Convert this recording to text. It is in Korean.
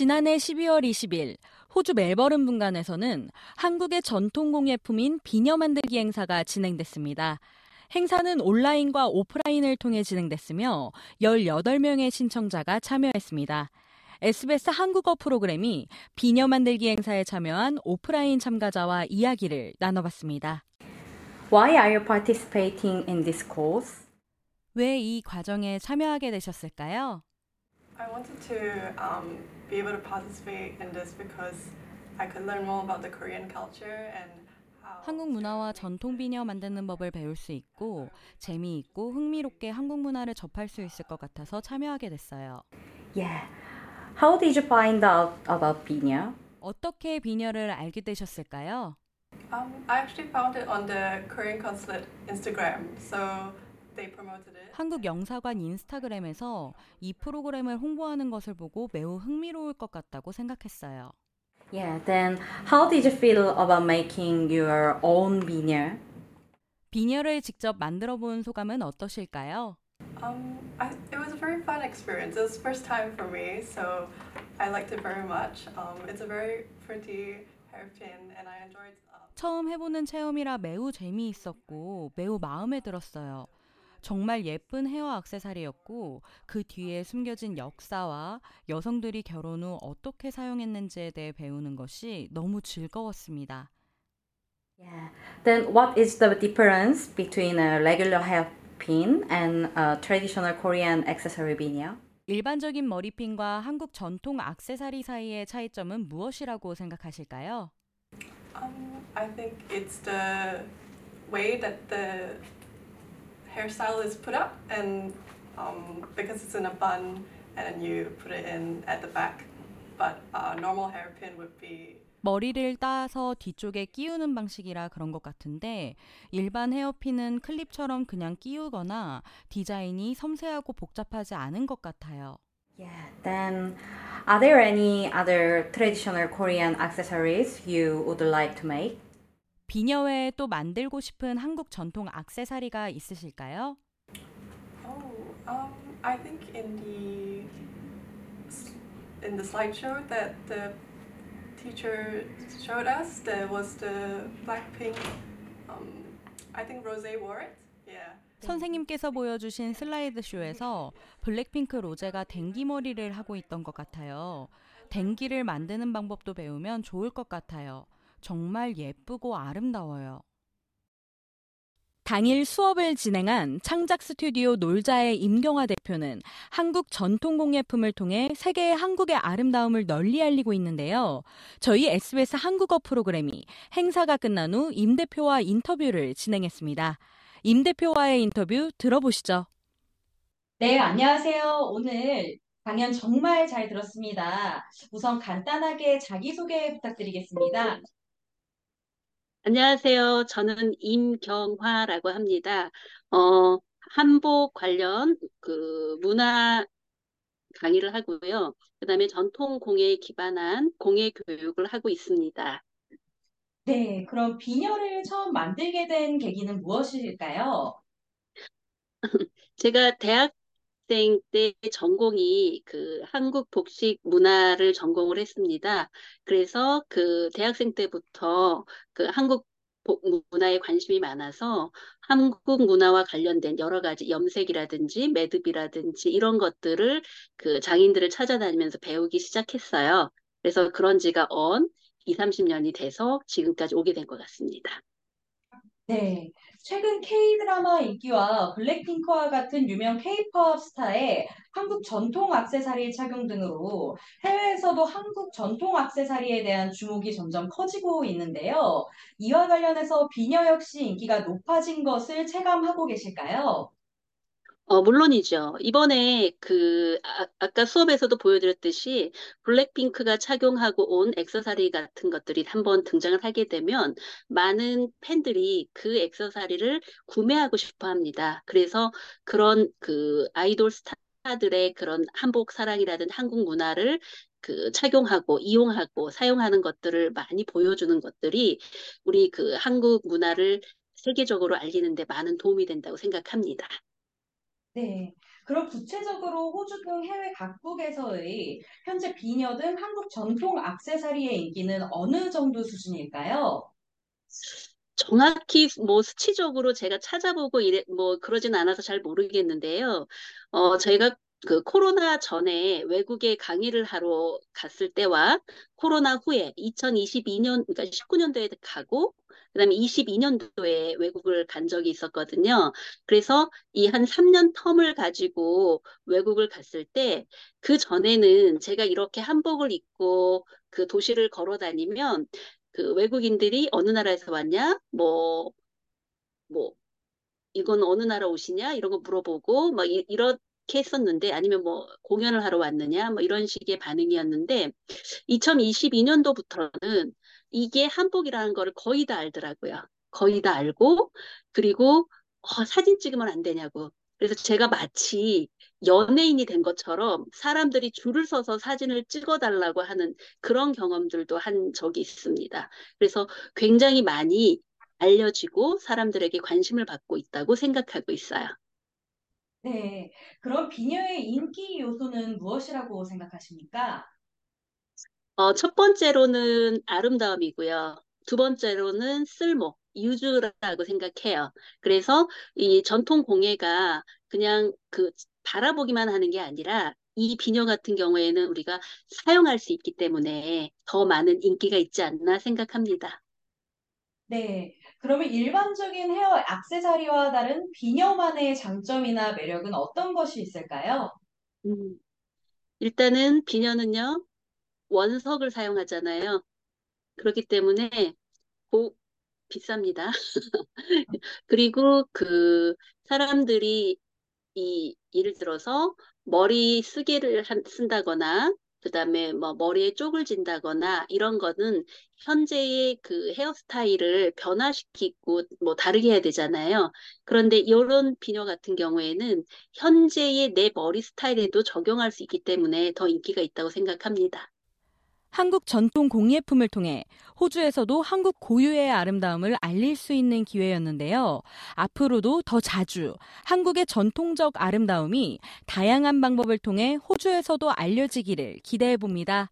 지난해 12월 20일 호주 멜버른 분관에서는 한국의 전통 공예품인 비녀 만들기 행사가 진행됐습니다. 행사는 온라인과 오프라인을 통해 진행됐으며 18명의 신청자가 참여했습니다. SBS 한국어 프로그램이 비녀 만들기 행사에 참여한 오프라인 참가자와 이야기를 나눠봤습니다. Why are you participating in this course? 왜 이 과정에 참여하게 되셨을까요? I wanted to um, be able to participate in this because I could learn more about the Korean culture and how 한국 문화와 전통 비녀 만드는 법을 배울 수 있고 재미있고 흥미롭게 한국 문화를 접할 수 있을 것 같아서 참여하게 됐어요. Yeah. How did you find out about 비녀? 어떻게 비녀를 알게 되셨을까요? Um, I actually found it on the Korean consulate Instagram, so. 한국 영사관 인스타그램에서 이 프로그램을 홍보하는 것을 보고 매우 흥미로울 것 같다고 생각했어요. Yeah, then how did you feel about making your own 비녀? 비녀를 직접 만들어 본 소감은 어떠실까요? Um, I, it was a very fun experience. It was the first time for me, so I liked it very much. Um, it's a very pretty hairpin, and I enjoyed. Um, 처음 해보는 체험이라 매우 재미있었고 매우 마음에 들었어요. 정말 예쁜 헤어 액세서리였고 그 뒤에 숨겨진 역사와 여성들이 결혼 후 어떻게 사용했는지에 대해 배우는 것이 너무 즐거웠습니다. Yeah. Then what is the difference between a regular hairpin and a traditional Korean accessory 비녀? 일반적인 머리핀과 한국 전통 액세서리 사이의 차이점은 무엇이라고 생각하실까요? um, I think it's the way that the hairstyle is put up, and um, because it's in a bun, and then you put it in at the back. But uh, normal hairpin would be 머리를 따서 뒤쪽에 끼우는 방식이라 그런 것 같은데 일반 헤어핀은 클립처럼 그냥 끼우거나 디자인이 섬세하고 복잡하지 않은 것 같아요. Yeah. Then are there any other traditional Korean accessories you would like to make? 비녀 외에 또 만들고 싶은 한국 전통 액세서리가 있으실까요? Oh, um, I think in the in the slideshow that the teacher showed us, there was the Blackpink. Um, I think Rose wore it. Yeah. 선생님께서 보여주신 슬라이드 쇼에서 블랙핑크 로제가 댕기 머리를 하고 있던 것 같아요. 댕기를 만드는 방법도 배우면 좋을 것 같아요. 정말 예쁘고 아름다워요. 당일 수업을 진행한 창작 스튜디오 놀자의 임경화 대표는 한국 전통 공예품을 통해 세계의 한국의 아름다움을 널리 알리고 있는데요. 저희 SBS 한국어 프로그램이 행사가 끝난 후 임 대표와 인터뷰를 진행했습니다. 임 대표와의 인터뷰 들어보시죠. 네, 안녕하세요. 오늘 강연 정말 잘 들었습니다. 우선 간단하게 자기소개 부탁드리겠습니다. 안녕하세요. 저는 임경화라고 합니다. 어, 한복 관련 그 문화 강의를 하고요. 그다음에 전통 공예에 기반한 공예 교육을 하고 있습니다. 네, 그럼 비녀를 처음 만들게 된 계기는 무엇일까요? 제가 대학 생 때 전공이 그 한국 복식 문화를 전공을 했습니다. 그래서 그 대학생 때부터 그 한국 복- 문화에 관심이 많아서 한국 문화와 관련된 여러 가지 염색이라든지 매듭이라든지 이런 것들을 그 장인들을 찾아다니면서 배우기 시작했어요. 그래서 그런 지가 언 2, 30년이 돼서 지금까지 오게 된 것 같습니다. 네, 최근 K-드라마 인기와 블랙핑크와 같은 유명 K-팝 스타의 한국 전통 액세서리 착용 등으로 해외에서도 한국 전통 액세서리에 대한 주목이 점점 커지고 있는데요. 이와 관련해서 비녀 역시 인기가 높아진 것을 체감하고 계실까요? 어, 물론이죠. 이번에 그, 아, 아까 수업에서도 보여드렸듯이 블랙핑크가 착용하고 온 액세서리 같은 것들이 한번 등장을 하게 되면 많은 팬들이 그 액세서리를 구매하고 싶어 합니다. 그래서 그런 그 아이돌 스타들의 그런 한복 사랑이라든 한국 문화를 그 착용하고 이용하고 사용하는 것들을 많이 보여주는 것들이 우리 그 한국 문화를 세계적으로 알리는 데 많은 도움이 된다고 생각합니다. 네. 그럼 구체적으로 호주 등 해외 각국에서의 현재 비녀 등 한국 전통 액세서리의 인기는 어느 정도 수준일까요? 정확히 뭐 수치적으로 제가 찾아보고 이래 뭐 그러진 않아서 잘 모르겠는데요. 어, 저희가 그 코로나 전에 외국에 강의를 하러 갔을 때와 코로나 후에 2022년, 그러니까 19년도에 가고, 그다음에 22년도에 외국을 간 적이 있었거든요. 그래서 이 한 3년 텀을 가지고 외국을 갔을 때, 그 전에는 제가 이렇게 한복을 입고 그 도시를 걸어 다니면 그 외국인들이 어느 나라에서 왔냐? 뭐, 뭐, 이건 어느 나라 옷이냐? 이런 거 물어보고, 막 이, 이렇게 했었는데, 아니면 뭐 공연을 하러 왔느냐? 뭐 이런 식의 반응이었는데, 2022년도부터는 이게 한복이라는 거를 거의 다 알더라고요. 거의 다 알고, 그리고 어, 사진 찍으면 안 되냐고. 그래서 제가 마치 연예인이 된 것처럼 사람들이 줄을 서서 사진을 찍어달라고 하는 그런 경험들도 한 적이 있습니다. 그래서 굉장히 많이 알려지고 사람들에게 관심을 받고 있다고 생각하고 있어요. 네, 그럼 비녀의 인기 요소는 무엇이라고 생각하십니까? 어, 첫 번째로는 아름다움이고요. 두 번째로는 쓸모, 유주라고 생각해요. 그래서 이 전통 공예가 그냥 그 바라보기만 하는 게 아니라 이 비녀 같은 경우에는 우리가 사용할 수 있기 때문에 더 많은 인기가 있지 않나 생각합니다. 네, 그러면 일반적인 헤어 액세서리와 다른 비녀만의 장점이나 매력은 어떤 것이 있을까요? 음, 일단은 비녀는요, 원석을 사용하잖아요. 그렇기 때문에 고, 비쌉니다. 그리고 그 사람들이 이 예를 들어서 머리 쓰개를 한, 쓴다거나 그다음에 뭐 머리에 쪽을 진다거나 이런 거는 현재의 그 헤어스타일을 변화시키고 뭐 다르게 해야 되잖아요. 그런데 이런 비녀 같은 경우에는 현재의 내 머리 스타일에도 적용할 수 있기 때문에 더 인기가 있다고 생각합니다. 한국 전통 공예품을 통해 호주에서도 한국 고유의 아름다움을 알릴 수 있는 기회였는데요. 앞으로도 더 자주 한국의 전통적 아름다움이 다양한 방법을 통해 호주에서도 알려지기를 기대해 봅니다.